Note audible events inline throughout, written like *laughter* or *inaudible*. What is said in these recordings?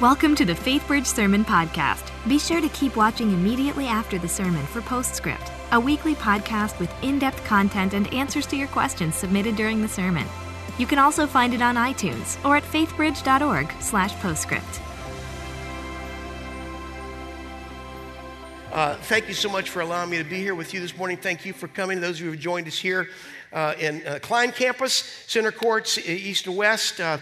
Welcome to the FaithBridge Sermon Podcast. Be sure to keep watching immediately after the sermon for Postscript, a weekly podcast with in depth content and answers to your questions submitted during the sermon. You can also find it on iTunes or at faithbridge.org/slash postscript. Uh, thank you so much for allowing me to be here with you this morning. Thank you for coming. Those of you who have joined us here uh, in uh, Klein Campus, Center Courts, East and West, uh,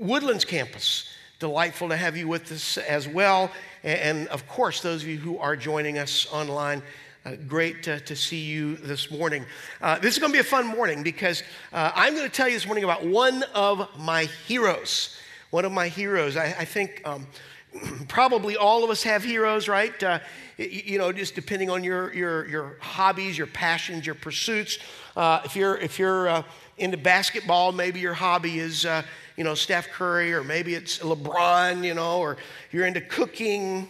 Woodlands Campus. Delightful to have you with us as well. And, of course, those of you who are joining us online. Uh, great to, to, see you this morning. Uh, this is going to be a fun morning because uh, I'm going to tell you this morning about one of my heroes. One of my heroes. I, I think um, *clears throat* probably all of us have heroes, right? Uh, you know, just depending on your, your, your hobbies, your passions, your pursuits. Uh, if you're, if you're uh, into basketball, maybe your hobby is, uh, you know, Steph Curry, or maybe it's LeBron, you know, or you're into cooking,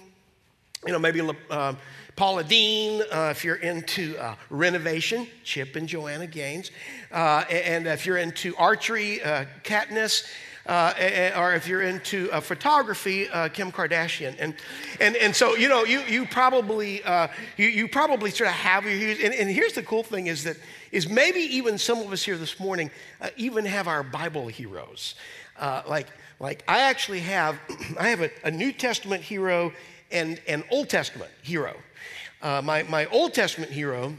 you know, maybe uh, Paula Deen, uh, if you're into uh, renovation, Chip and Joanna Gaines, uh, and if you're into archery, uh, Katniss, uh, or if you're into uh, photography, uh, Kim Kardashian. And, and, and so, you know, you, you, probably, you, you probably sort of have your, and, and here's the cool thing is that, is maybe even some of us here this morning uh, even have our Bible heroes. Uh, like, like I actually have, *clears throat* I have a, a, New Testament hero and an Old Testament hero. my, my Old Testament hero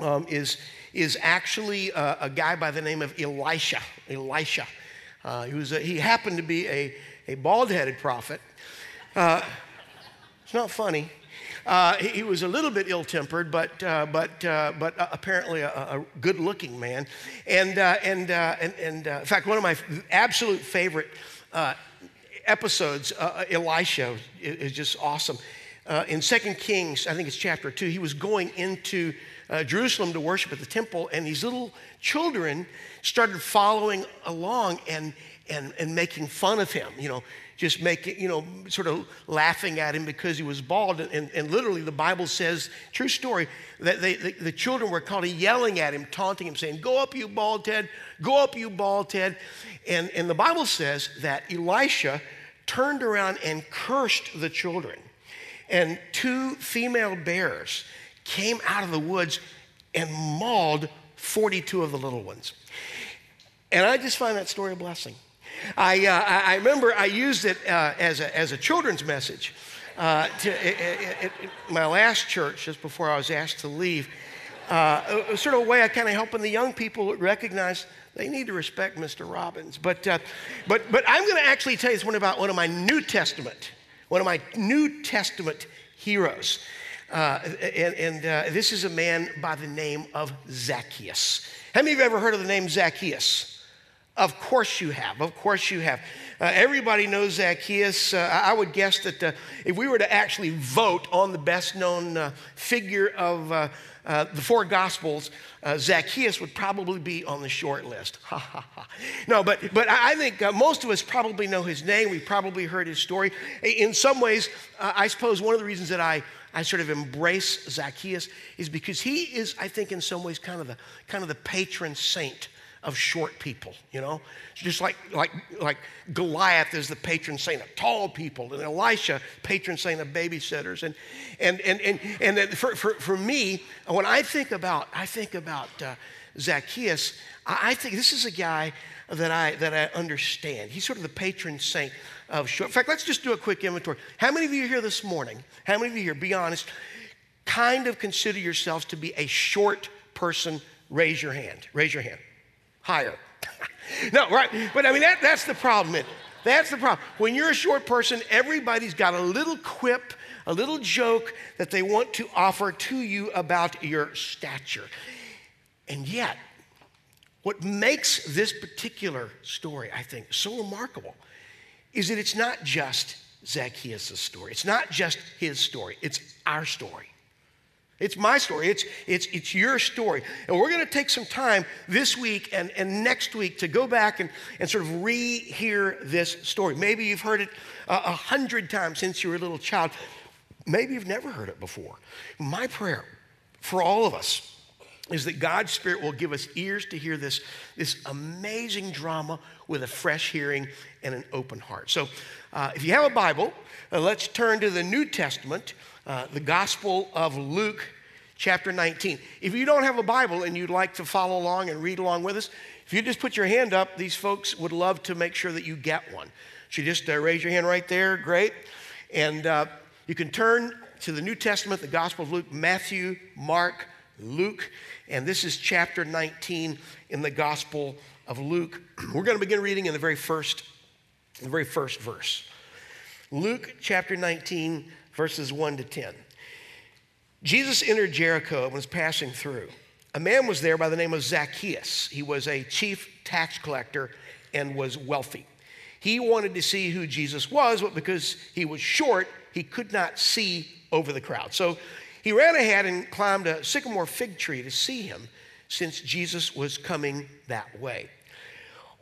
um, is, is actually a, a guy by the name of Elisha. Elisha. Uh, he, was a, he happened to be a, a bald headed prophet. Uh, it's not funny. Uh, he, he, was a little bit ill tempered, but, uh, but, uh, but uh, apparently a, a good looking man. And, and, and, and in fact, one of my absolute favorite episodes, Elisha, is, just awesome. in 2 Kings, I think it's chapter 2, he was going into Jerusalem to worship at the temple, and these little children started following along and, and, and making fun of him, you know, just making, you know, sort of laughing at him because he was bald. And, and literally, the Bible says, true story, that they, the, the children were called yelling at him, taunting him, saying, Go up, you bald head, go up, you bald head. And, and the Bible says that Elisha turned around and cursed the children. And two female bears came out of the woods and mauled 42 of the little ones. And I just find that story a blessing. I, uh, I remember I used it uh, as, a, as a children's message uh, to it, it, my last church, just before I was asked to leave. Uh, sort of a way of kind of helping the young people recognize they need to respect Mr. Robbins. But, uh, but, but I'm going to actually tell you this one about one of my New Testament, one of my New Testament heroes. Uh, and, and uh, this is a man by the name of Zacchaeus. How many of you have ever heard of the name Zacchaeus? Of course you have. Of course you have. Uh, everybody knows Zacchaeus. Uh, I would guess that uh, if we were to actually vote on the best known uh, figure of the four Gospels, Zacchaeus would probably be on the short list. no, but, but I think most of us probably know his name. We've probably heard his story. In some ways, I suppose one of the reasons that I I sort of embrace Zacchaeus is because he is, I think, in some ways, kind of the kind of the patron saint of short people, you know? Just like, like, like Goliath is the patron saint of tall people, and Elisha, patron saint of babysitters. And, and, and, and, and for, for, for me, when I think about, I think about uh, Zacchaeus, I, I think this is a guy that I, that I understand. He's sort of the patron saint of short. In fact, let's just do a quick inventory. How many of you are here this morning, how many of you here, be honest, kind of consider yourselves to be a short person? Raise your hand. Raise your hand. Higher. *laughs* no, right? But I mean, that, that's the problem. That's the problem. When you're a short person, everybody's got a little quip, a little joke that they want to offer to you about your stature. And yet, what makes this particular story, I think, so remarkable is that it's not just Zacchaeus' story. It's not just his story, it's our story. It's my story. It's, it's, it's your story. And we're going to take some time this week and, and next week to go back and, and sort of rehear this story. Maybe you've heard it a, a hundred times since you were a little child. Maybe you've never heard it before. My prayer for all of us is that God's Spirit will give us ears to hear this, this amazing drama with a fresh hearing and an open heart. So, uh, if you have a Bible, uh, let's turn to the New Testament, uh, the Gospel of Luke, chapter 19. If you don't have a Bible and you'd like to follow along and read along with us, if you just put your hand up, these folks would love to make sure that you get one. So, you just uh, raise your hand right there. Great. And uh, you can turn to the New Testament, the Gospel of Luke, Matthew, Mark, Luke, and this is chapter 19 in the Gospel of Luke. *clears throat* We're going to begin reading in the very first, the very first verse. Luke chapter 19, verses 1 to 10. Jesus entered Jericho and was passing through. A man was there by the name of Zacchaeus. He was a chief tax collector and was wealthy. He wanted to see who Jesus was, but because he was short, he could not see over the crowd. So he ran ahead and climbed a sycamore fig tree to see him, since Jesus was coming that way.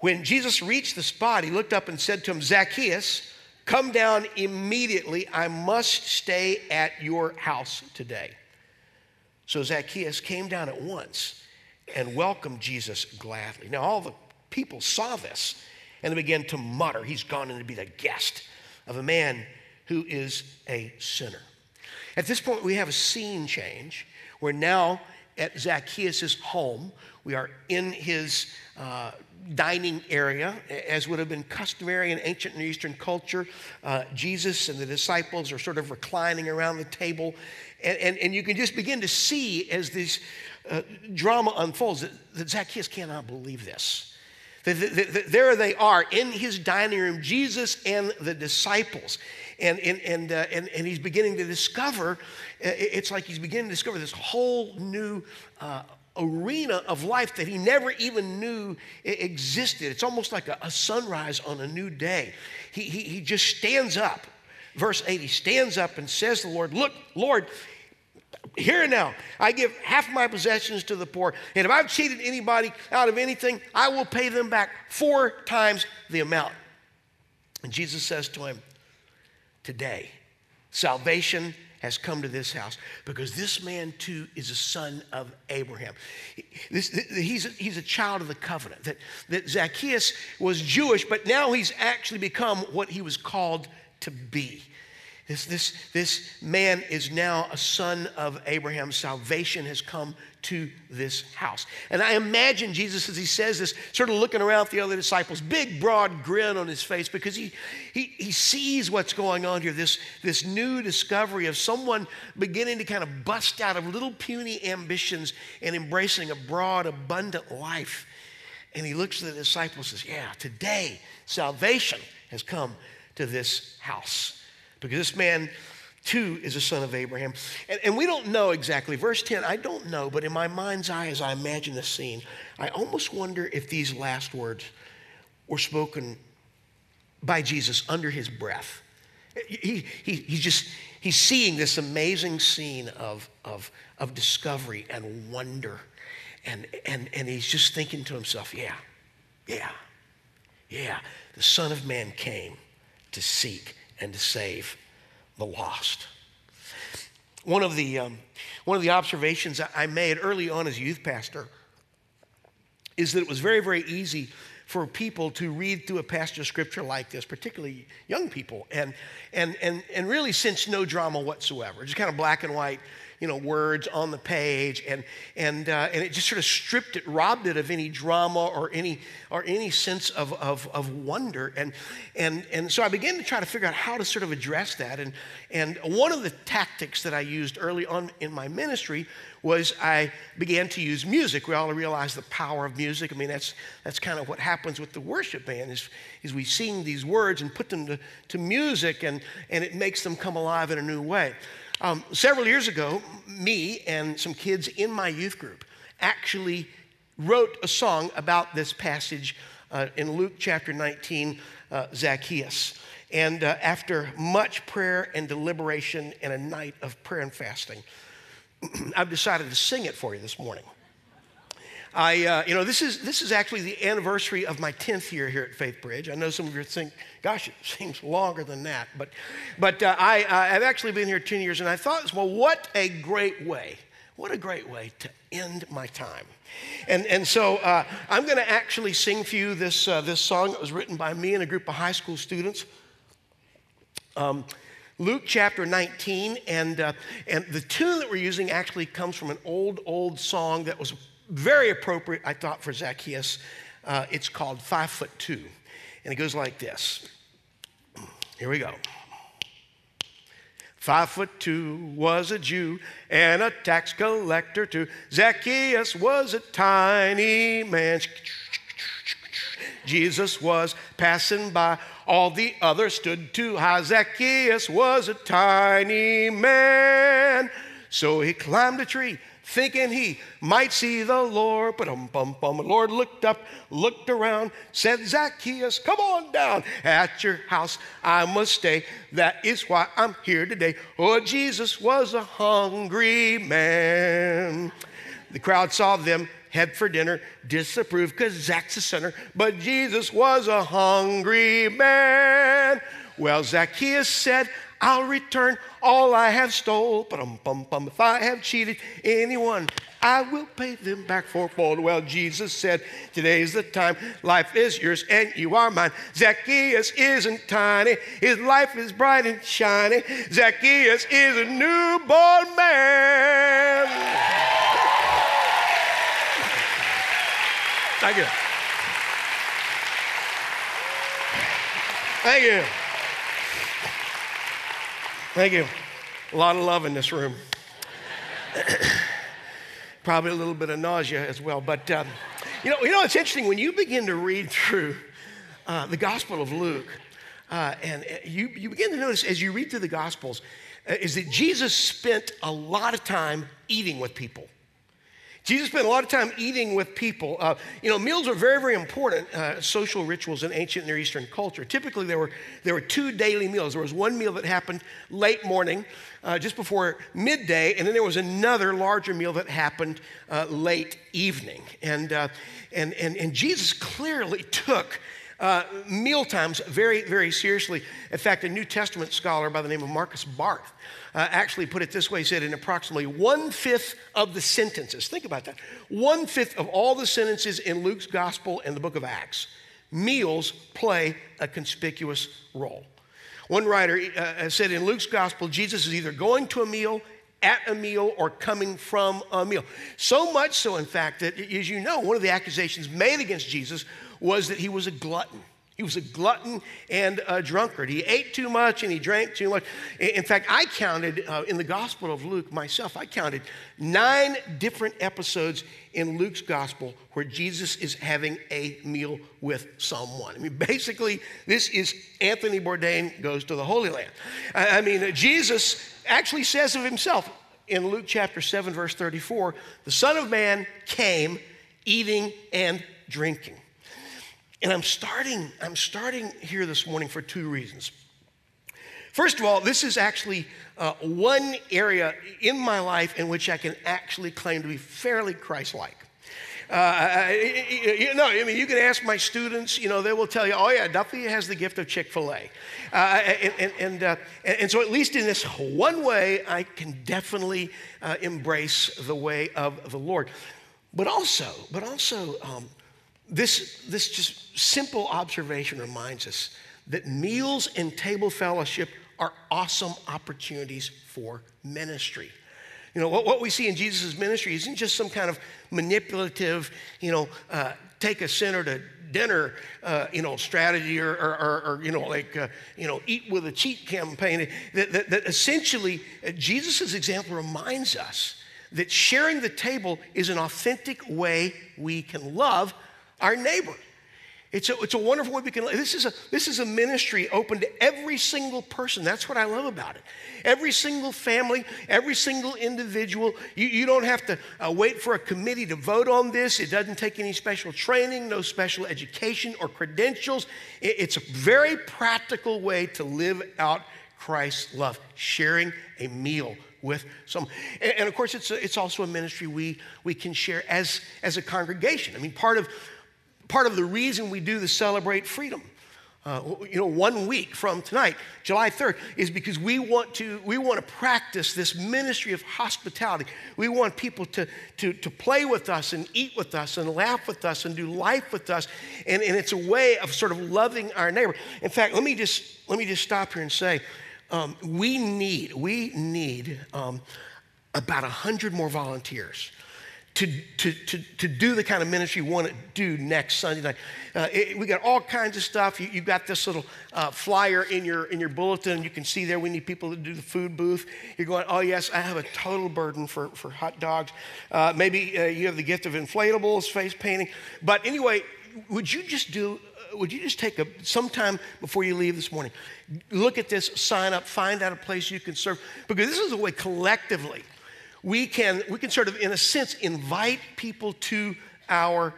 When Jesus reached the spot, he looked up and said to him, Zacchaeus, come down immediately. I must stay at your house today. So Zacchaeus came down at once and welcomed Jesus gladly. Now, all the people saw this and they began to mutter, He's gone in to be the guest of a man who is a sinner. At this point, we have a scene change. We're now at Zacchaeus' home. We are in his uh, dining area, as would have been customary in ancient Near Eastern culture. Uh, Jesus and the disciples are sort of reclining around the table. And, and, and you can just begin to see as this uh, drama unfolds that, that Zacchaeus cannot believe this. That There they are in his dining room, Jesus and the disciples. And, and, and, uh, and, and he's beginning to discover, uh, it's like he's beginning to discover this whole new uh, arena of life that he never even knew existed. It's almost like a, a sunrise on a new day. He, he, he just stands up. Verse 8, he stands up and says to the Lord, Look, Lord, here and now, I give half my possessions to the poor. And if I've cheated anybody out of anything, I will pay them back four times the amount. And Jesus says to him, Today, salvation has come to this house because this man too is a son of Abraham. He's, a, he's a child of the covenant. That, that Zacchaeus was Jewish, but now he's actually become what he was called to be. This, this, this man is now a son of Abraham. Salvation has come to this house. And I imagine Jesus, as he says this, sort of looking around at the other disciples, big, broad grin on his face because he, he, he sees what's going on here this, this new discovery of someone beginning to kind of bust out of little puny ambitions and embracing a broad, abundant life. And he looks at the disciples and says, Yeah, today salvation has come to this house. Because this man, too, is a son of Abraham. And, and, we don't know exactly. Verse 10, I don't know, but in my mind's eye, as I imagine the scene, I almost wonder if these last words were spoken by Jesus under his breath. He, he, he's just, he's seeing this amazing scene of, of, of discovery and wonder. And, and, and he's just thinking to himself, yeah, yeah, yeah, the Son of Man came to seek and to save the lost. One of the, um, one of the observations I made early on as a youth pastor is that it was very, very easy for people to read through a passage of scripture like this, particularly young people, and, and, and, and really sense no drama whatsoever. Just kind of black and white you know, words on the page, and, and, uh, and it just sort of stripped it, robbed it of any drama or any, or any sense of, of, of wonder. And, and, and so I began to try to figure out how to sort of address that. And, and one of the tactics that I used early on in my ministry was I began to use music. We all realize the power of music. I mean, that's, that's kind of what happens with the worship band is, is we sing these words and put them to, to music, and, and it makes them come alive in a new way. Um, several years ago, me and some kids in my youth group actually wrote a song about this passage uh, in Luke chapter 19, uh, Zacchaeus. And uh, after much prayer and deliberation and a night of prayer and fasting, *clears throat* I've decided to sing it for you this morning. I, uh, you know, this is, this is actually the anniversary of my 10th year here at Faith Bridge. I know some of you think, gosh, it seems longer than that. But, but uh, I, I've actually been here 10 years, and I thought, well, what a great way, what a great way to end my time. And, and so uh, I'm going to actually sing for you this, uh, this song that was written by me and a group of high school students. Um, Luke chapter 19, and, uh, and the tune that we're using actually comes from an old, old song that was very appropriate, I thought, for Zacchaeus. Uh, it's called Five Foot Two, and it goes like this. Here we go. Five foot two was a Jew and a tax collector too. Zacchaeus was a tiny man. Jesus was passing by. All the others stood too high. Zacchaeus was a tiny man. So he climbed a tree thinking he might see the Lord. But um bum bum. The Lord looked up, looked around, said, Zacchaeus, come on down. At your house I must stay. That is why I'm here today. Oh, Jesus was a hungry man. The crowd saw them head for dinner, disapproved because Zach's a sinner. But Jesus was a hungry man. Well, Zacchaeus said, I'll return all I have stole. If I have cheated anyone, I will pay them back fourfold. Well, Jesus said, Today's the time. Life is yours and you are mine. Zacchaeus isn't tiny. His life is bright and shiny. Zacchaeus is a newborn man. Thank you. Thank you. Thank you. A lot of love in this room. *clears throat* Probably a little bit of nausea as well. But um, you know, you know, it's interesting when you begin to read through uh, the Gospel of Luke, uh, and uh, you, you begin to notice as you read through the Gospels, uh, is that Jesus spent a lot of time eating with people. Jesus spent a lot of time eating with people. Uh, you know, meals are very, very important uh, social rituals in ancient Near Eastern culture. Typically, there were, there were two daily meals. There was one meal that happened late morning, uh, just before midday, and then there was another larger meal that happened uh, late evening. And, uh, and, and, and Jesus clearly took uh, meal times very, very seriously. In fact, a New Testament scholar by the name of Markus Barth uh, actually put it this way he said, in approximately one fifth of the sentences, think about that, one fifth of all the sentences in Luke's gospel and the book of Acts, meals play a conspicuous role. One writer uh, said in Luke's gospel, Jesus is either going to a meal, at a meal, or coming from a meal. So much so, in fact, that as you know, one of the accusations made against Jesus was that he was a glutton. He was a glutton and a drunkard. He ate too much and he drank too much. In fact, I counted uh, in the Gospel of Luke myself, I counted nine different episodes in Luke's Gospel where Jesus is having a meal with someone. I mean, *laughs* basically, this is Anthony Bourdain goes to the Holy Land. I mean, Jesus actually says of himself in Luke chapter 7, verse 34 the Son of Man came eating and drinking. And I'm starting, I'm starting here this morning for two reasons. First of all, this is actually uh, one area in my life in which I can actually claim to be fairly Christ like. Uh, you know, I mean, you can ask my students, you know, they will tell you, oh, yeah, Duffy has the gift of Chick fil A. Uh, and, and, uh, and, so, at least in this one way, I can definitely uh, embrace the way of the Lord. But also, but also, um, this, this just simple observation reminds us that meals and table fellowship are awesome opportunities for ministry. You know, what, what we see in Jesus' ministry isn't just some kind of manipulative, you know, uh, take a sinner to dinner, uh, you know, strategy or, or, or, or you know, like, uh, you know, eat with a cheat campaign. That, that, that essentially, uh, Jesus' example reminds us that sharing the table is an authentic way we can love our neighbor. It's a, it's a wonderful way we can this is a this is a ministry open to every single person. That's what I love about it. Every single family, every single individual. You, you don't have to uh, wait for a committee to vote on this. It doesn't take any special training, no special education or credentials. It, it's a very practical way to live out Christ's love, sharing a meal with some. And, and of course, it's, a, it's also a ministry we, we can share as, as a congregation. I mean, part of part of the reason we do the Celebrate Freedom. uh, you know, one week from tonight, July 3rd, is because we want to, we want to practice this ministry of hospitality. We want people to, to, to play with us and eat with us and laugh with us and do life with us. And, and it's a way of sort of loving our neighbor. In fact, let me just, let me just stop here and say, um, we need, we need um, about 100 more volunteers to, to, to, to do the kind of ministry you want to do next Sunday night. Uh, it, we got all kinds of stuff. You, have got this little uh, flyer in your, in your bulletin. You can see there we need people to do the food booth. You're going, oh, yes, I have a total burden for, for hot dogs. Uh, maybe uh, you have the gift of inflatables, face painting. But anyway, would you just do uh, would you just take a sometime before you leave this morning look at this sign up find out a place you can serve because this is a way collectively we can, we can sort of, in a sense, invite people to our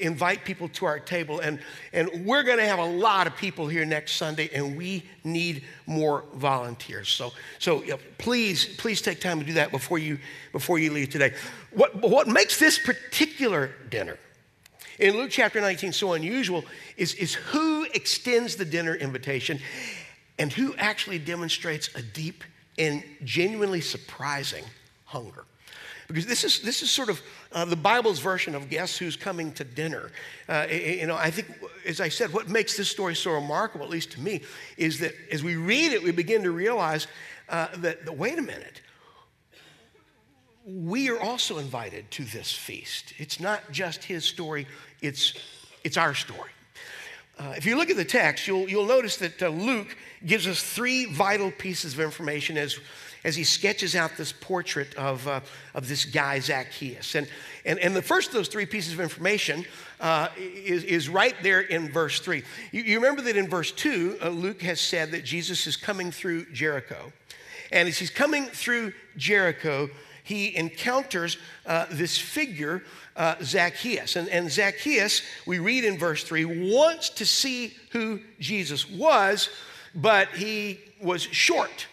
invite people to our table. And, and we're going to have a lot of people here next sunday and we need more volunteers. So so please please take time to do that before you before you leave today. What, what makes this particular dinner in luke chapter 19 so unusual is, is who extends the dinner invitation and who actually demonstrates a deep and genuinely surprising hunger. Because this is, this is sort of uh, the Bible's version of guess who's coming to dinner. Uh, you know, I think, as I said, what makes this story so remarkable, at least to me, is that as we read it, we begin to realize uh, that, that, wait a minute, we are also invited to this feast. It's not just his story, it's, it's our story. Uh, if you look at the text, you'll, you'll notice that uh, Luke gives us three vital pieces of information as as he sketches out this portrait of, uh, of this guy, Zacchaeus. And, and, and the first of those three pieces of information uh, is, is right there in verse 3. You, you remember that in verse 2, uh, Luke has said that Jesus is coming through Jericho. And as he's coming through Jericho, he encounters uh, this figure, uh, Zacchaeus. And, and Zacchaeus, we read in verse 3, wants to see who Jesus was, but he was short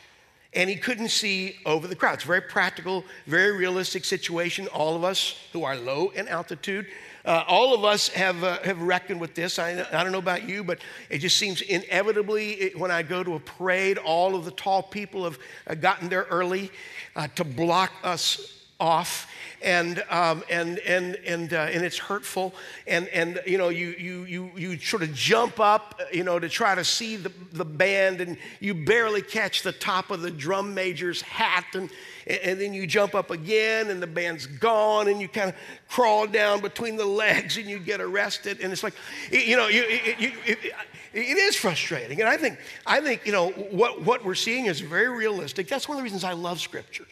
and he couldn't see over the crowd. It's a very practical, very realistic situation. All of us who are low in altitude, uh, all of us have, uh, have reckoned with this. I, I don't know about you, but it just seems inevitably it, when I go to a parade, all of the tall people have uh, gotten there early uh, to block us off and um, and and and uh, and it's hurtful. And and you know you you you you sort of jump up you know to try to see the, the band and you barely catch the top of the drum major's hat and and then you jump up again and the band's gone and you kind of crawl down between the legs and you get arrested. And it's like you know you, you, you it is frustrating. And i think i think you know what, what we're seeing is very realistic. That's one of the reasons i love scripture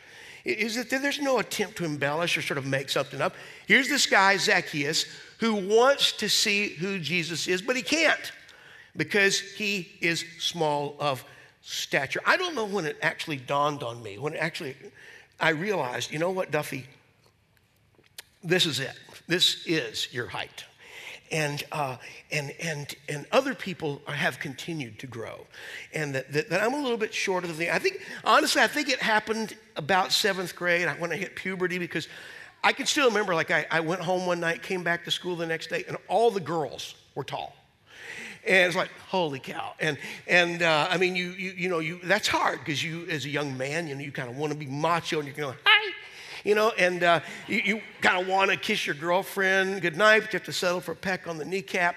is that there's no attempt to embellish or sort of make something up. Here's this guy, Zacchaeus, who wants to see who Jesus is, but he can't because he is small of stature. I don't know when it actually dawned on me, when actually I realized, you know what, Duffy? This is it. This is your height and, uh, and, and, and other people have continued to grow. And that, that, that, I'm a little bit shorter than the, I think, honestly, I think it happened about seventh grade I when I hit puberty because I can still remember, like, I, I went home one night, came back to school the next day, and all the girls were tall. And it's like, holy cow. And, and uh, I mean, you, you, you know, you, that's hard because you, as a young man, you know, you kind of want to be macho and you're going, hi, you know, and uh, you, you kind of want to kiss your girlfriend goodnight, but you have to settle for a peck on the kneecap.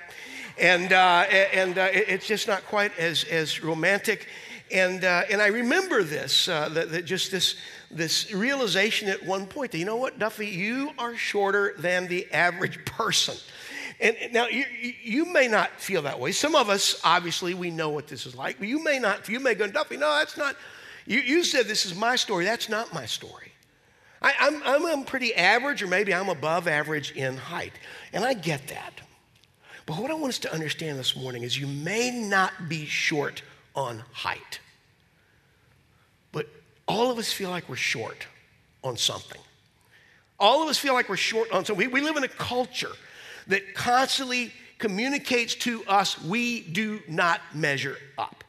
And, uh, and uh, it's just not quite as, as romantic. And, uh, and I remember this, uh, that, that just this, this realization at one point that, you know what, Duffy, you are shorter than the average person. And now you, you may not feel that way. Some of us, obviously, we know what this is like, but you may not, you may go, Duffy, no, that's not, you, you said this is my story. That's not my story. I, am I'm, I'm pretty average, or maybe I'm above average in height. And I get that. But what I want us to understand this morning is you may not be short on height, but all of us feel like we're short on something. All of us feel like we're short on something. We, we live in a culture that constantly communicates to us we do not measure up.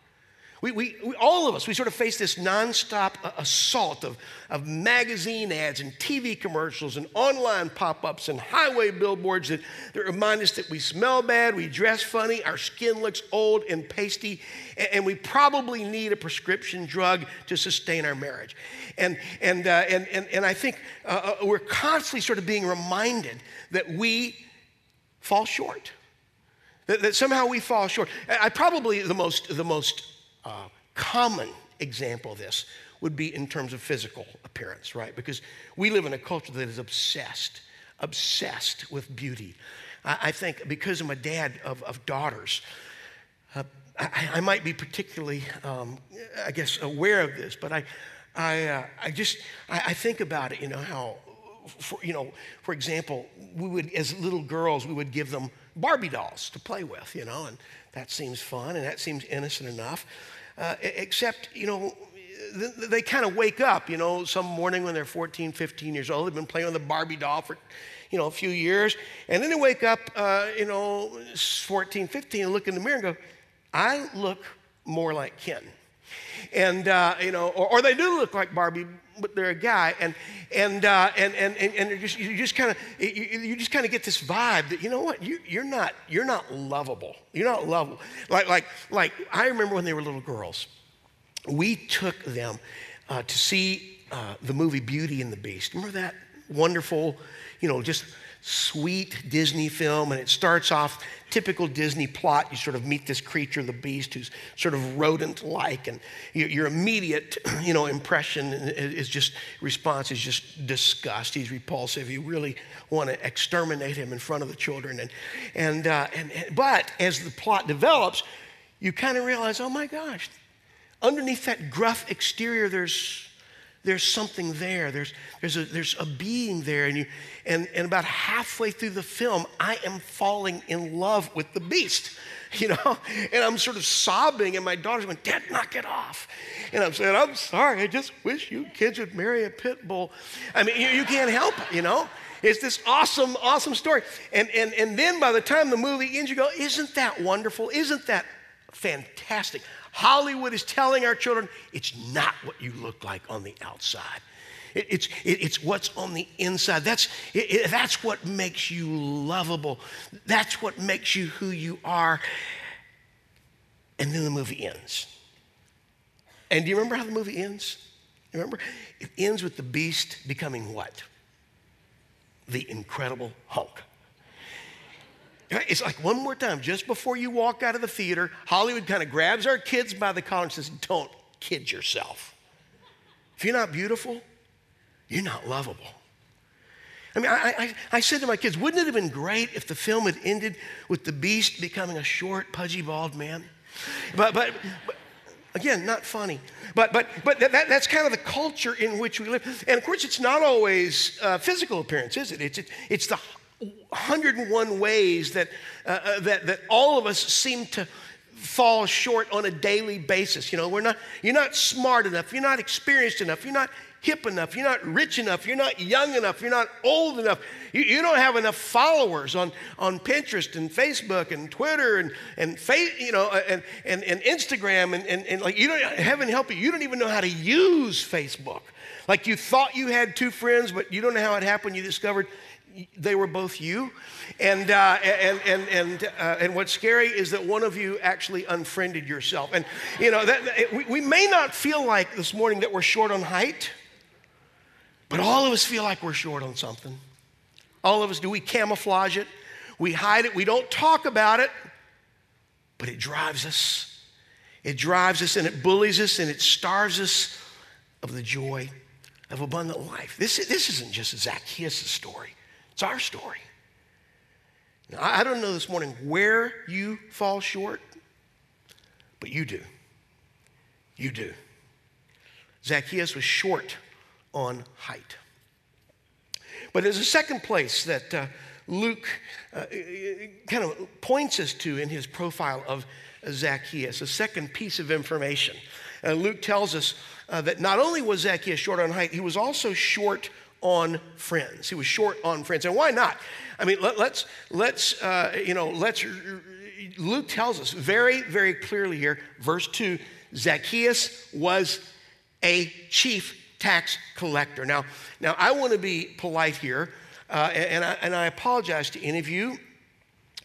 We, we, we, all of us, we sort of face this nonstop assault of, of magazine ads and TV commercials and online pop ups and highway billboards that, that remind us that we smell bad, we dress funny, our skin looks old and pasty, and, and we probably need a prescription drug to sustain our marriage. And, and, uh, and, and, and I think uh, uh we're constantly sort of being reminded that we fall short. That, that somehow we fall short. I probably the most, the most uh, common example of this would be in terms of physical appearance, right? Because we live in a culture that is obsessed, obsessed with beauty. I, I think because I'm a dad of, of daughters, uh, I, I, might be particularly, um, I guess, aware of this, but I, I, uh, I just, I, I think about it, you know, how, for, you know, for example, we would, as little girls, we would give them Barbie dolls to play with, you know, and that seems fun and that seems innocent enough. Uh, except, you know, they kind of wake up, you know, some morning when they're 14, 15 years old. They've been playing with a Barbie doll for, you know, a few years. And then they wake up, uh, you know, 14, 15 and look in the mirror and go, I look more like Ken. And, uh, you know, or, or, they do look like Barbie, but they're a guy. And, and, uh, and, and, and, and just, you just kind of, you, you, just kind of get this vibe that, you know what, you, you're not, you're not lovable. You're not lovable. Like, like, like, I remember when they were little girls, we took them uh, to see uh, the movie Beauty and the Beast. Remember that wonderful, you know, just sweet Disney film, and it starts off typical Disney plot. You sort of meet this creature, the beast, who's sort of rodent-like, and your immediate, *clears throat* you know, impression is just response is just disgust. He's repulsive. You really want to exterminate him in front of the children, and and uh, and, and but as the plot develops, you kind of realize, oh my gosh, underneath that gruff exterior, there's there's something there. There's, there's, a, there's a being there. And, you, and, and about halfway through the film, I am falling in love with the beast, *laughs* you know? And I'm sort of sobbing, and my daughter's going, Dad, knock it off. And I'm saying, I'm sorry, I just wish you kids would marry a pit bull. I mean, you, you can't help it, you know? It's this awesome, awesome story. And, and, and then by the time the movie ends, you go, Isn't that wonderful? Isn't that fantastic? Hollywood is telling our children it's not what you look like on the outside. It, it's, it, it's what's on the inside. That's, it, that's what makes you lovable. That's what makes you who you are. And then the movie ends. And do you remember how the movie ends? Remember? It ends with the beast becoming what? The incredible Hulk. It's like one more time, just before you walk out of the theater, Hollywood kind of grabs our kids by the collar and says, Don't kid yourself. If you're not beautiful, you're not lovable. I mean, I, I, I, said to my kids, wouldn't it have been great if the film had ended with the beast becoming a short, pudgy, bald man? But, but, but again, not funny. But, but, but that, that's kind of the culture in which we live. And of course, it's not always uh, physical appearance, is it? It's, it, it's the 101 ways that, uh, uh, that, that all of us seem to fall short on a daily basis. You know, we're not, you're not smart enough, you're not experienced enough, you're not hip enough, you're not rich enough, you're not young enough, you're not old enough, you, you don't have enough followers on, on Pinterest and Facebook and Twitter and, and you know, uh, and, and, and Instagram and, and, and like you don't, heaven help you, you don't even know how to use Facebook. Like you thought you had two friends, but you don't know how it happened. You discovered they were both you. And, uh, and, and, and, uh, and what's scary is that one of you actually unfriended yourself. And, you know, that, that, we, we may not feel like this morning that we're short on height, but all of us feel like we're short on something. All of us do. We camouflage it, we hide it, we don't talk about it, but it drives us. It drives us and it bullies us and it starves us of the joy of abundant life. This, this isn't just Zacchaeus' story. It's our story. Now, I don't know this morning where you fall short, but you do. You do. Zacchaeus was short on height. But there's a second place that uh, Luke uh, kind of points us to in his profile of Zacchaeus, a second piece of information. Uh, Luke tells us uh, that not only was Zacchaeus short on height, he was also short on friends. He was short on friends. And why not? I mean, let, us let's, let's uh, you know, let's, Luke tells us very, very clearly here, verse 2 Zacchaeus was a chief tax collector. Now, now I want to be polite here, uh, and, I, and I apologize to any of you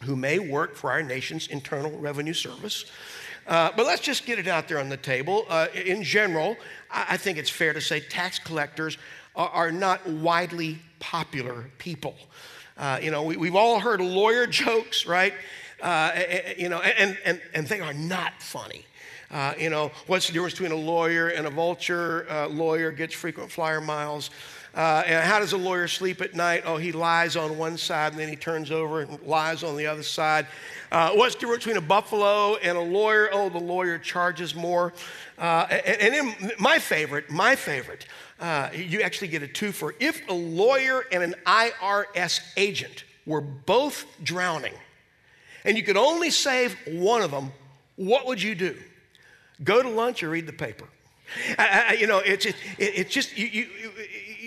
who may work for our nation's Internal Revenue Service. Uh, but let's just get it out there on the table. Uh, in general, I, I, think it's fair to say tax collectors are, are not widely popular people. Uh, you know, we, have all heard lawyer jokes, right? Uh, you know, and, and, and they are not funny. Uh, you know, what's the difference between a lawyer and a vulture? Uh, lawyer gets frequent flyer miles. Uh, and how does a lawyer sleep at night? Oh, he lies on one side and then he turns over and lies on the other side. Uh, what's the difference between a buffalo and a lawyer? Oh, the lawyer charges more. And, and my favorite, my favorite, uh, you actually get a two for if a lawyer and an IRS agent were both drowning and you could only save one of them, what would you do? Go to lunch or read the paper. You know, it's, it, it's just, you, you,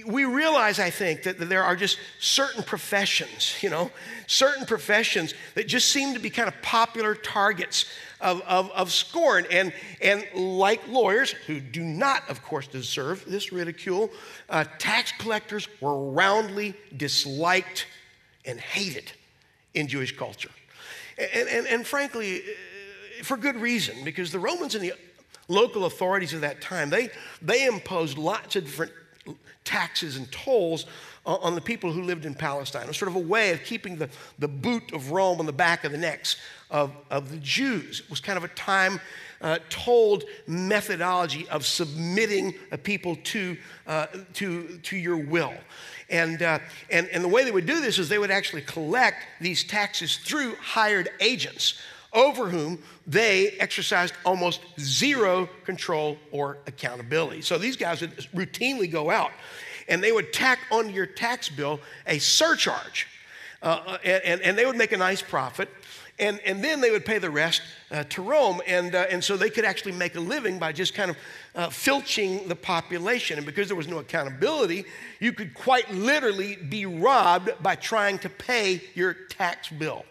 we realize, I think, that, that there are just certain professions, you know, certain professions that just seem to be kind of popular targets of, of, of scorn. And, and like lawyers, who do not, of course, deserve this ridicule, uh, tax collectors were roundly disliked and hated in Jewish culture. And, and, and frankly, for good reason, because the Romans and the local authorities of that time, they, they imposed lots of different taxes and tolls on the people who lived in Palestine. It was sort of a way of keeping the, the boot of Rome on the back of the necks of, of the Jews. It was kind of a time uh, told methodology of submitting a people to, uh, to, to your will. And, uh, and, and the way they would do this is they would actually collect these taxes through hired agents over whom they exercised almost zero control or accountability. So these guys would routinely go out and they would tack onto your tax bill a surcharge. Uh, uh and, and they would make a nice profit. And, and then they would pay the rest uh, to Rome. And, uh, and so they could actually make a living by just kind of uh, filching the population. And because there was no accountability, you could quite literally be robbed by trying to pay your tax bill.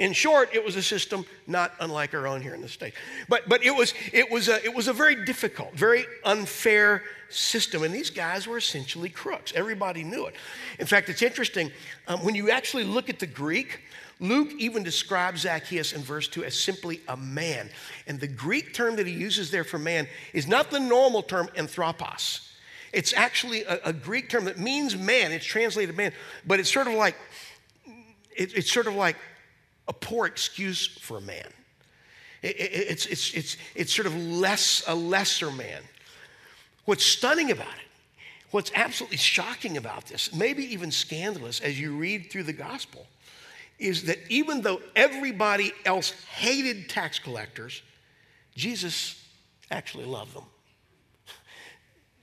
In short, it was a system not unlike our own here in the States. But, but it, was, it, was a, it was a very difficult, very unfair system. And these guys were essentially crooks. Everybody knew it. In fact, it's interesting um, when you actually look at the Greek, Luke even describes Zacchaeus in verse 2 as simply a man. And the Greek term that he uses there for man is not the normal term anthropos. It's actually a, a Greek term that means man. It's translated man, but it's sort of like it, it's sort of like a poor excuse for a man. It, it, it's, it's, it's, it's sort of less, a lesser man. What's stunning about it, what's absolutely shocking about this, maybe even scandalous as you read through the gospel, is that even though everybody else hated tax collectors, Jesus actually loved them.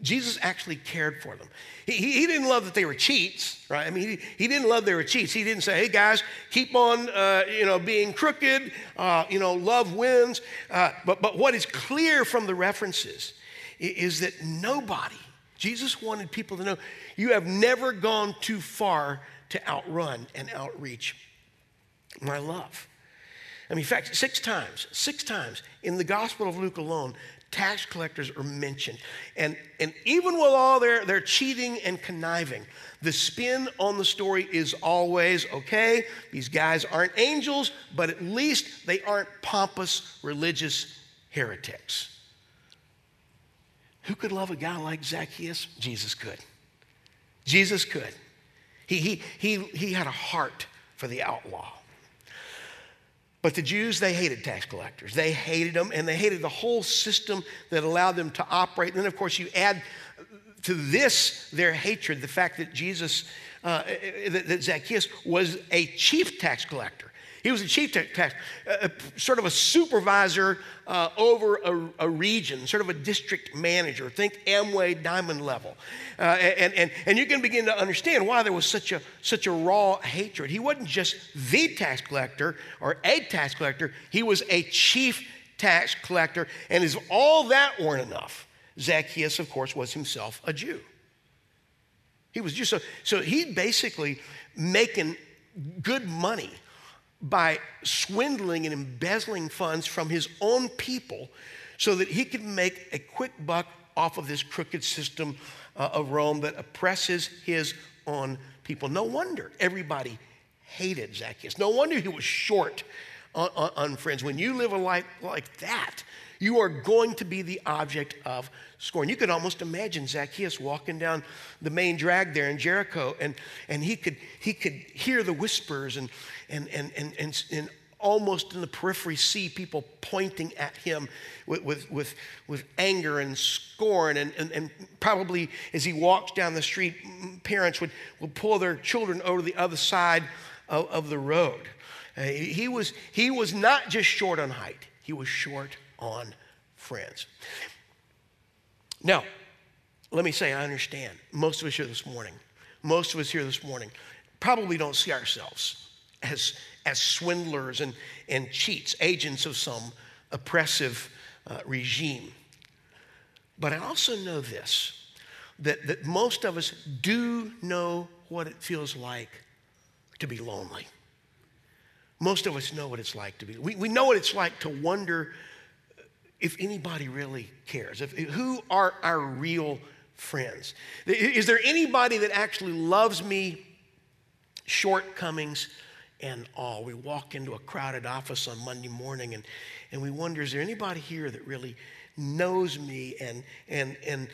Jesus actually cared for them. He, he didn't love that they were cheats, right? I mean, he, he didn't love they were cheats. He didn't say, hey, guys, keep on, uh, you know, being crooked, uh, you know, love wins. Uh, but, but what is clear from the references is that nobody, Jesus wanted people to know, you have never gone too far to outrun and outreach my love. I mean, in fact, six times, six times in the Gospel of Luke alone, tax collectors are mentioned. And, and even with all their, their cheating and conniving, the spin on the story is always okay, these guys aren't angels, but at least they aren't pompous religious heretics. Who could love a guy like Zacchaeus? Jesus could. Jesus could. He, he, he, he had a heart for the outlaw. But the Jews, they hated tax collectors. They hated them, and they hated the whole system that allowed them to operate. And then, of course, you add to this their hatred the fact that Jesus, uh, that Zacchaeus was a chief tax collector. He was a chief tax, uh, sort of a supervisor uh, over a, a, region, sort of a district manager. Think Amway Diamond level. Uh, and, and, and you can begin to understand why there was such a, such a raw hatred. He wasn't just the tax collector or a tax collector, he was a chief tax collector. And as all that weren't enough, Zacchaeus, of course, was himself a Jew. He was just so, so he basically making good money by swindling and embezzling funds from his own people so that he could make a quick buck off of this crooked system uh, of Rome that oppresses his own people. No wonder everybody hated Zacchaeus. No wonder he was short on, on, on friends. When you live a life like that, you are going to be the object of scorn. You could almost imagine Zacchaeus walking down the main drag there in Jericho, and, and he, could, he could hear the whispers and, and, and, and, and, and almost in the periphery see people pointing at him with, with, with, with anger and scorn. And, and, and probably as he walks down the street, parents would, would pull their children over to the other side of, of the road. Uh, he, was, he was not just short on height, he was short on friends. Now, let me say, I understand. Most of us here this morning, most of us here this morning probably don't see ourselves as, as swindlers and, and cheats, agents of some oppressive uh, regime. But I also know this that, that most of us do know what it feels like to be lonely. Most of us know what it's like to be. We, we know what it's like to wonder if anybody really cares. If, who are our real friends? Is there anybody that actually loves me, shortcomings, and all? We walk into a crowded office on Monday morning and, and we wonder is there anybody here that really knows me and, and, and,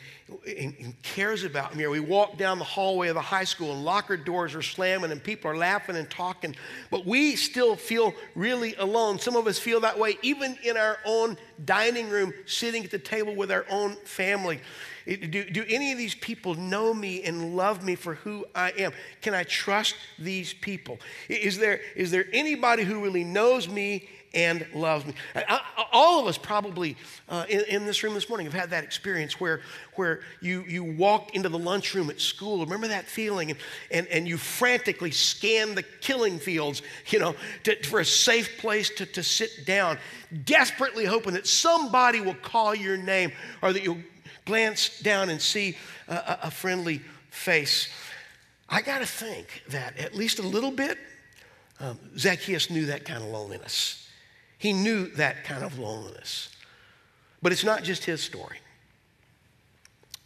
and, cares about me. Or we walk down the hallway of the high school and locker doors are slamming and people are laughing and talking, but we still feel really alone. Some of us feel that way even in our own dining room, sitting at the table with our own family. Do, do any of these people know me and love me for who I am? Can I trust these people? Is there, is there anybody who really knows me and loves me. I, all of us probably uh, in, in, this room this morning have had that experience where, where you, you walk into the lunchroom at school. Remember that feeling? And, and, and you frantically scan the killing fields, you know, to, for a safe place to, to sit down, desperately hoping that somebody will call your name or that you'll glance down and see a, a friendly face. I got to think that at least a little bit, um, Zacchaeus knew that kind of loneliness. He knew that kind of loneliness. But it's not just his story.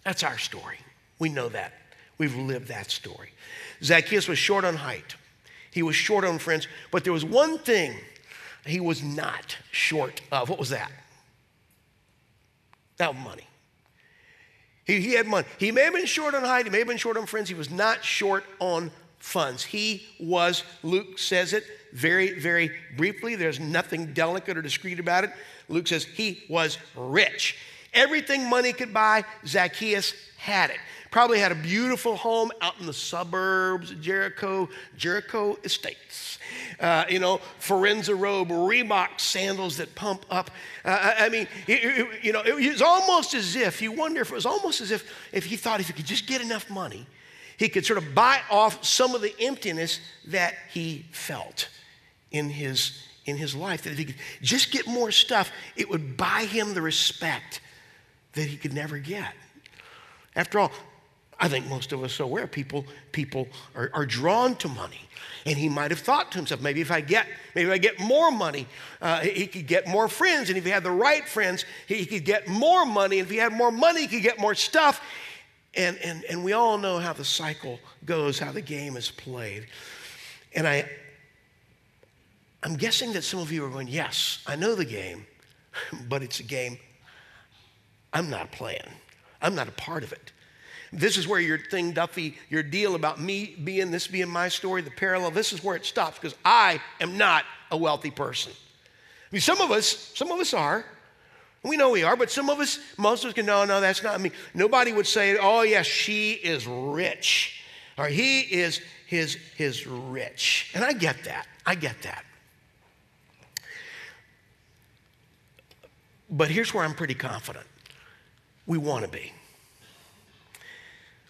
That's our story. We know that. We've lived that story. Zacchaeus was short on height, he was short on friends, but there was one thing he was not short of. What was that? That money. He, he had money. He may have been short on height, he may have been short on friends, he was not short on funds. He was, Luke says it very, very briefly. There's nothing delicate or discreet about it. Luke says he was rich. Everything money could buy, Zacchaeus had it. Probably had a beautiful home out in the suburbs of Jericho, Jericho Estates. Uh, you know, Forenza robe, Reebok sandals that pump up. Uh, I mean, it, it, you know, it was almost as if, you wonder if it was almost as if, if he thought if he could just get enough money, he could sort of buy off some of the emptiness that he felt in his, in his life. That if he could just get more stuff, it would buy him the respect that he could never get. After all, I think most of us are aware people, people are, are drawn to money. And he might have thought to himself, maybe if I get, maybe if I get more money, uh, he could get more friends. And if he had the right friends, he could get more money. And if he had more money, he could get more stuff. And, and, and we all know how the cycle goes, how the game is played. And I, I'm guessing that some of you are going, Yes, I know the game, *laughs* but it's a game I'm not playing. I'm not a part of it. This is where your thing, Duffy, your deal about me being this being my story, the parallel, this is where it stops because I am not a wealthy person. I mean, some of us, some of us are. We know we are, but some of us, most of us can, no, no, that's not me. Nobody would say, oh, yes, she is rich, or he is his, his rich. And I get that. I get that. But here's where I'm pretty confident we want to be.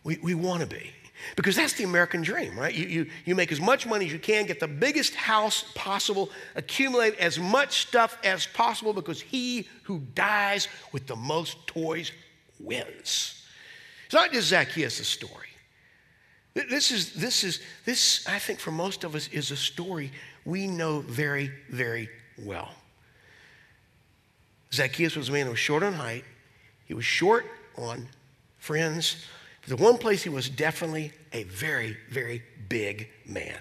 We, we want to be. Because that's the American dream, right? You, you, you make as much money as you can, get the biggest house possible, accumulate as much stuff as possible because he who dies with the most toys wins. It's not just Zacchaeus' story. This is, this is, this, I think, for most of us, is a story we know very, very well. Zacchaeus was a man who was short on height, he was short on friends. The one place he was definitely a very, very big man.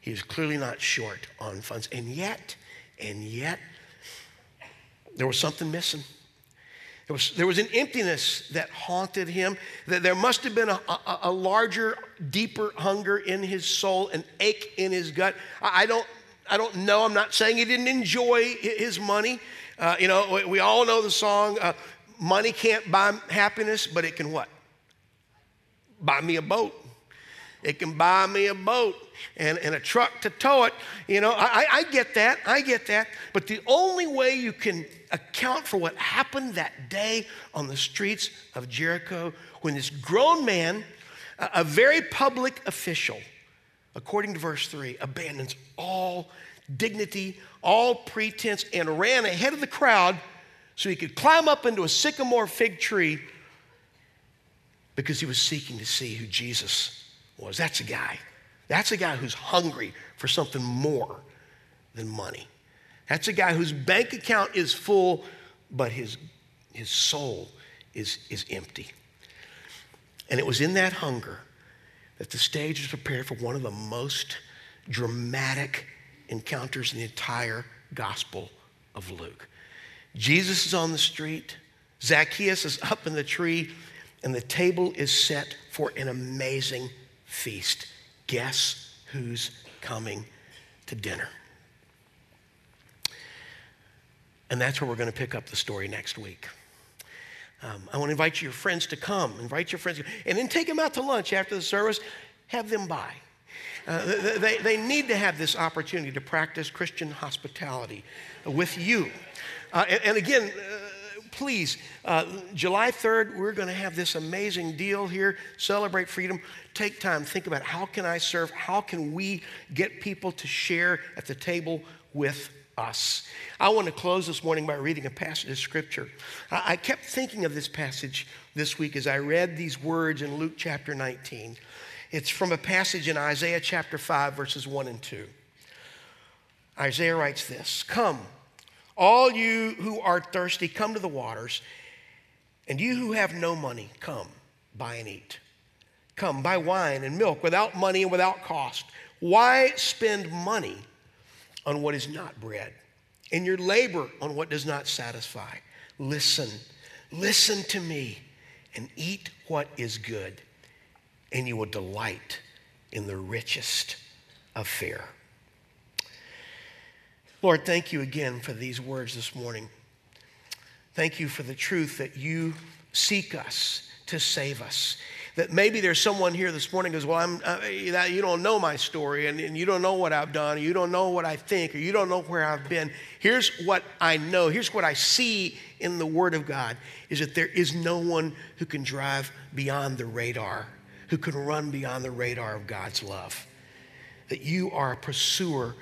He was clearly not short on funds. And yet, and yet, there was something missing. There was, there was an emptiness that haunted him, that there must have been a, a, a larger, deeper hunger in his soul, an ache in his gut. I, I, don't, I don't know. I'm not saying he didn't enjoy his money. Uh, you know, we, all know the song, uh, Money Can't Buy Happiness, but it can what? Buy me a boat. It can buy me a boat and, and a truck to tow it. You know, I, I get that. I get that. But the only way you can account for what happened that day on the streets of Jericho when this grown man, a, a very public official, according to verse 3, abandons all dignity, all pretense, and ran ahead of the crowd so he could climb up into a sycamore fig tree because he was seeking to see who Jesus was. That's a guy. That's a guy who's hungry for something more than money. That's a guy whose bank account is full, but his, his soul is, is empty. And it was in that hunger that the stage was prepared for one of the most dramatic encounters in the entire Gospel of Luke. Jesus is on the street, Zacchaeus is up in the tree, and the table is set for an amazing feast. Guess who's coming to dinner? And that's where we're going to pick up the story next week. Um, I want to invite your friends to come. Invite your friends, and then take them out to lunch after the service. Have them by. Uh, they, they need to have this opportunity to practice Christian hospitality with you. Uh, and, and, again, uh, please, uh, July 3rd, we're going to have this amazing deal here. Celebrate freedom. Take time, think about how can I serve? How can we get people to share at the table with us. I want to close this morning by reading a passage of scripture. I, kept thinking of this passage this week as I read these words in Luke chapter 19. It's from a passage in Isaiah chapter 5, verses 1 and 2. Isaiah writes this Come, all you who are thirsty, come to the waters, and you who have no money, come, buy and eat. Come, buy wine and milk without money and without cost. Why spend money? on what is not bread, and your labor on what does not satisfy. Listen, listen to me, and eat what is good, and you will delight in the richest of fare. Lord, thank you again for these words this morning. Thank you for the truth that you seek us to save us that maybe there's someone here this morning goes, Well, I'm, uh, you don't know my story, and, and you don't know what I've done, or you don't know what I think, or you don't know where I've been. Here's what I know, here's what I see in the Word of God is that there is no one who can drive beyond the radar, who can run beyond the radar of God's love. That you are a pursuer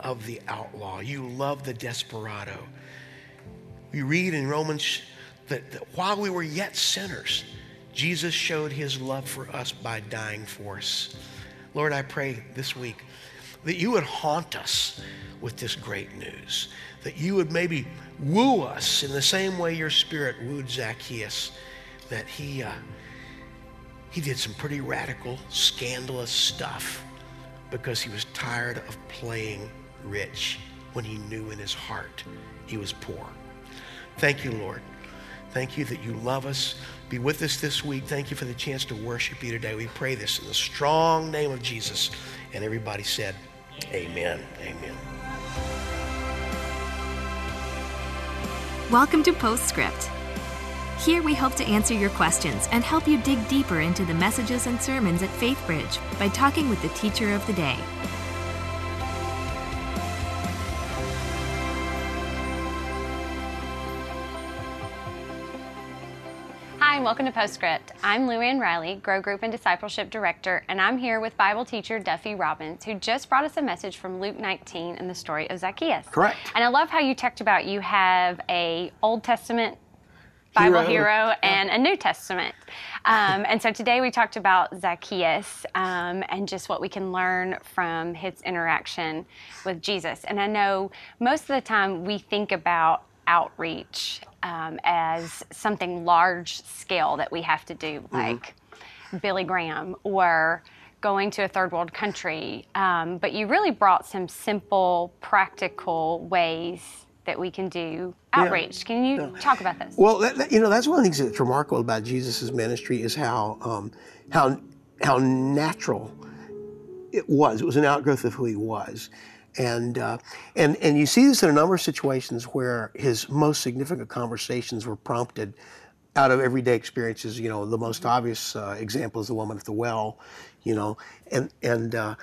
of the outlaw, you love the desperado. We read in Romans that, that while we were yet sinners, Jesus showed his love for us by dying for us. Lord, I pray this week that you would haunt us with this great news, that you would maybe woo us in the same way your spirit wooed Zacchaeus, that he, uh, he did some pretty radical, scandalous stuff because he was tired of playing rich when he knew in his heart he was poor. Thank you, Lord. Thank you that you love us be with us this week. Thank you for the chance to worship you today. We pray this in the strong name of Jesus. And everybody said, Amen. Amen. Welcome to Postscript. Here we hope to answer your questions and help you dig deeper into the messages and sermons at FaithBridge by talking with the teacher of the day. Hi, and welcome to Postscript. I'm Lou Ann Riley, Grow Group and Discipleship Director, and I'm here with Bible teacher Duffy Robbins, who just brought us a message from Luke 19 and the story of Zacchaeus. Correct. And I love how you talked about you have a Old Testament Bible hero, hero and a New Testament. Um, and so today we talked about Zacchaeus um, and just what we can learn from his interaction with Jesus. And I know most of the time we think about outreach um, as something large scale that we have to do, Mm-hmm. like Billy Graham or going to a third world country. Um, but you really brought some simple, practical ways that we can do outreach. Can you talk about this? Well, that, that- you know, that's one of the things that's remarkable about Jesus' ministry is how um, how how natural it was. It was an outgrowth of who he was, and uh, and and you see this in a number of situations where his most significant conversations were prompted out of everyday experiences. You know, the most obvious uh, example is the woman at the well. You know, and and. Uh,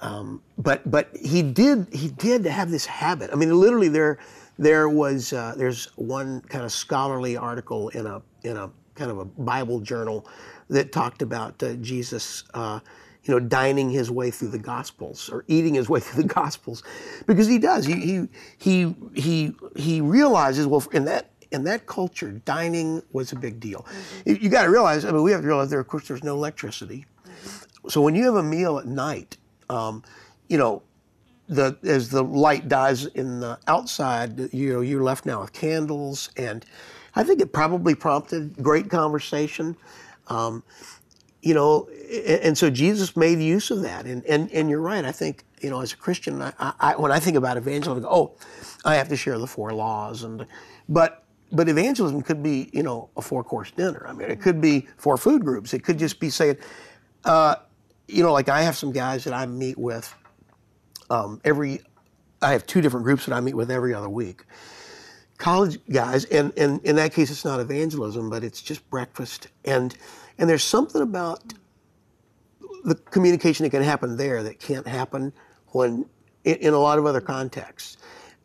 um, but but he did he did have this habit. I mean, literally there there was uh, there's one kind of scholarly article in a in a kind of a Bible journal that talked about uh, Jesus. You know, dining his way through the Gospels or eating his way *laughs* through the Gospels, because he does. He he he he he realizes well in that in that culture, dining was a big deal. You, you got to realize. I mean, we have to realize there, of course, there's no electricity. So when you have a meal at night, um, you know, the as the light dies in the outside, you know, you're left now with candles, and I think it probably prompted great conversation. Um, you know, a- and so Jesus made use of that, and and and you're right. I think you know, as a Christian, I, I, when I think about evangelism, I go, oh, I have to share the four laws, and but but evangelism could be you know a four course dinner. I mean, it could be four food groups. It could just be saying, uh, you know, like I have some guys that I meet with um, every. I have two different groups that I meet with every other week. College guys, and, and in that case, it's not evangelism, but it's just breakfast. And and there's something about the communication that can happen there that can't happen when in, a lot of other contexts.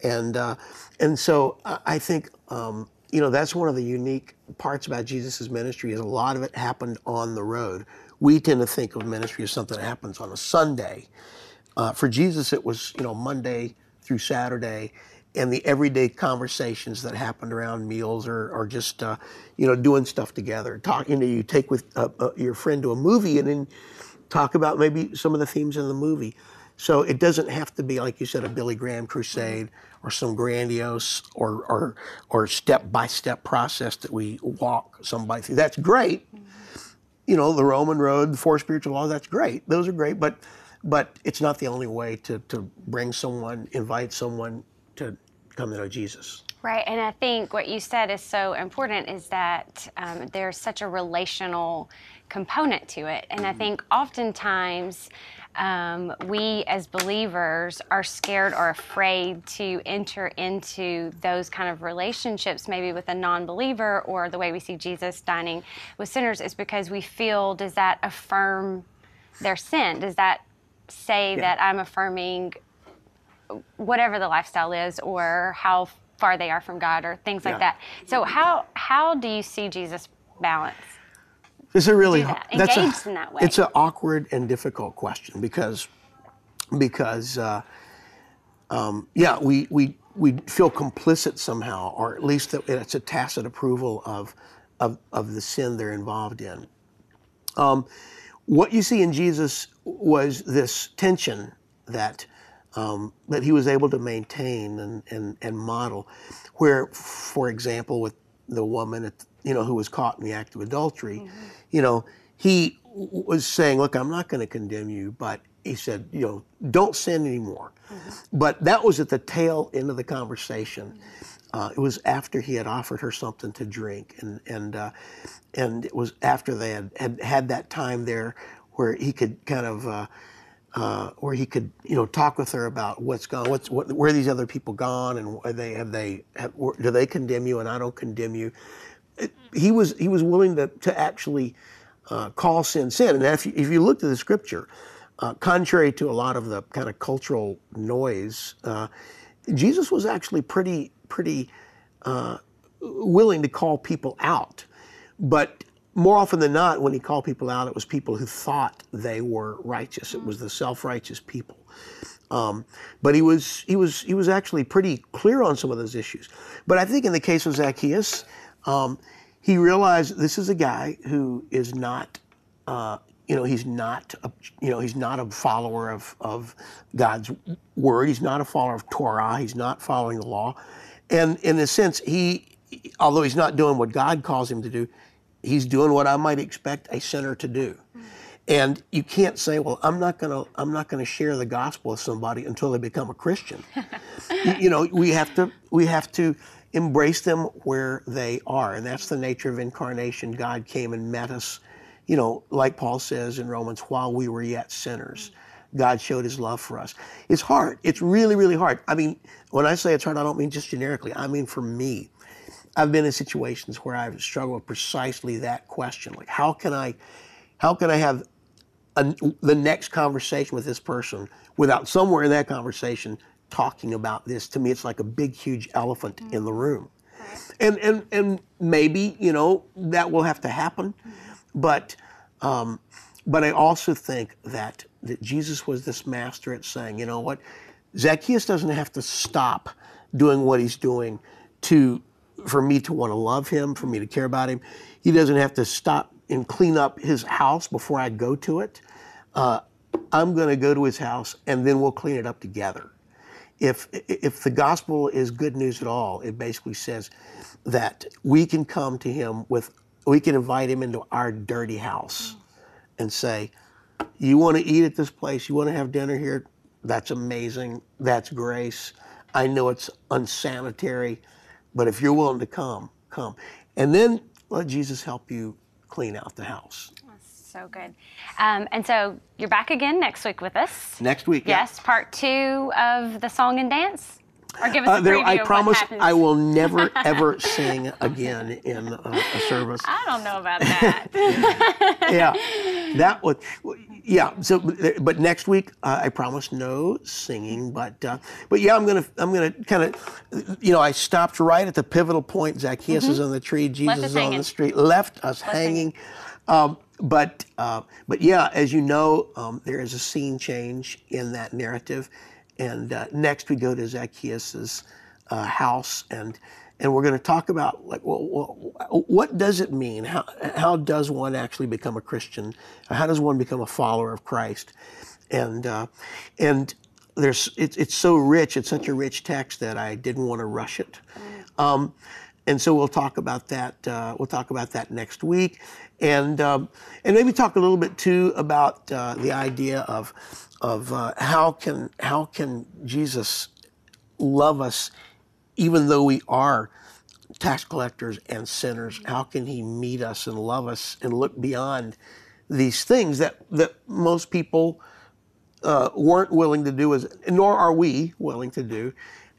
And uh, and so I I think um, you know that's one of the unique parts about Jesus' ministry is a lot of it happened on the road. We tend to think of ministry as something that happens on a Sunday. Uh, for Jesus, it was you know Monday through Saturday, and the everyday conversations that happened around meals or, or just uh, you know doing stuff together. Talking to you, take with uh, uh, your friend to a movie, and then talk about maybe some of the themes in the movie. So it doesn't have to be like you said a Billy Graham crusade or some grandiose or or or step by step process that we walk somebody through. That's great you know, the Roman road, the four spiritual laws, that's great. Those are great, but but it's not the only way to, to bring someone, invite someone to come to know Jesus. Right, and I think what you said is so important is that um, there's such a relational component to it. And I think oftentimes um, we as believers are scared or afraid to enter into those kind of relationships, maybe with a non believer, or the way we see Jesus dining with sinners, is because we feel does that affirm their sin? Does that say that I'm affirming whatever the lifestyle is or how far they are from God or things like Yeah. that. So how how do you see Jesus balance? It's a really that, that's engaged a, in that way. It's an awkward and difficult question because because uh, um, yeah, we we we feel complicit somehow, or at least that it's a tacit approval of of of the sin they're involved in. Um, what you see in Jesus was this tension that um, that he was able to maintain and, and, and model, where, for example, with the woman at, you know who was caught in the act of adultery, you know he was saying, "Look, I'm not going to condemn you," but he said, "You know, don't sin anymore." But that was at the tail end of the conversation. Uh, it was after he had offered her something to drink, and and uh, and it was after they had, had had that time there where he could kind of uh, uh, where he could you know talk with her about what's gone, what's what, where these other people gone, and are they have they have, do they condemn you, and I don't condemn you. He was he was willing to to actually uh, call sin sin, and if you, if you looked at the scripture, uh, contrary to a lot of the kind of cultural noise, uh, Jesus was actually pretty pretty uh, willing to call people out, but more often than not, when he called people out, it was people who thought they were righteous. It was the self-righteous people. Um, but he was he was he was actually pretty clear on some of those issues. But I think in the case of Zacchaeus, um, he realized this is a guy who is not. Uh, you know he's not a, you know he's not a follower of, of God's word. He's not a follower of Torah. He's not following the law, And in a sense, he, although he's not doing what God calls him to do, he's doing what I might expect a sinner to do. And you can't say, "Well, I'm not gonna, I'm not gonna share the gospel with somebody until they become a Christian." *laughs* you, you know, we have to, we have to embrace them where they are, and that's the nature of incarnation. God came and met us, you know, like Paul says in Romans, while we were yet sinners. Mm. God showed his love for us. It's hard. It's really, really hard. I mean, when I say it's hard, I don't mean just generically. I mean for me. I've been in situations where I've struggled with precisely that question. Like, how can I, how can I have a, the next conversation with this person without somewhere in that conversation talking about this? To me, it's like a big, huge elephant mm-hmm. in the room. And, and, and maybe, you know, that will have to happen. But, um, but I also think that, that Jesus was this master at saying, you know what, Zacchaeus doesn't have to stop doing what he's doing to for me to want to love him, for me to care about him. He doesn't have to stop and clean up his house before I go to it. Uh, I'm going to go to his house and then we'll clean it up together. If if the gospel is good news at all, it basically says that we can come to him with we can invite him into our dirty house and say, "You want to eat at this place? You want to have dinner here? That's amazing. That's grace. I know it's unsanitary, but if you're willing to come, come. And then let Jesus help you clean out the house. That's so good. Um, and so you're back again next week with us. Next week, yes. Yeah. Part two of the song and dance. Or give us uh, there, I promise I will never *laughs* ever sing again in a, a service. I don't know about that. *laughs* yeah, that would. Yeah. So, but next week uh, I promise no singing. But uh, but yeah, I'm gonna I'm gonna kind of you know I stopped right at the pivotal point. Zacchaeus mm-hmm. is on the tree. Jesus is on the street. Left us left hanging. Um, but uh, but yeah, as you know, um, there is a scene change in that narrative and uh, next we go to Zacchaeus's uh, house, and and we're going to talk about like well, what does it mean? How how does one actually become a Christian? How does one become a follower of Christ? And uh, and there's it's it's so rich. It's such a rich text that I didn't want to rush it. Um, and so we'll talk about that. Uh, we'll talk about that next week, and um, and maybe talk a little bit too about uh, the idea of of uh, how can how can Jesus love us even though we are tax collectors and sinners? How can He meet us and love us and look beyond these things that that most people uh, weren't willing to do, as nor are we willing to do?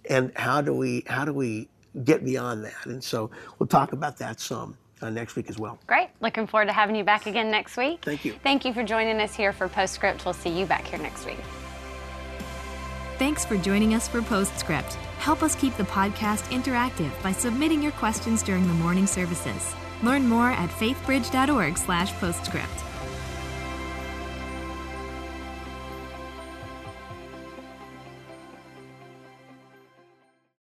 And how do we how do we get beyond that? And so we'll talk about that some uh, next week as well. Great. Looking forward to having you back again next week. Thank you. Thank you for joining us here for Postscript. We'll see you back here next week. Thanks for joining us for Postscript. Help us keep the podcast interactive by submitting your questions during the morning services. Learn more at faithbridge.org/postscript.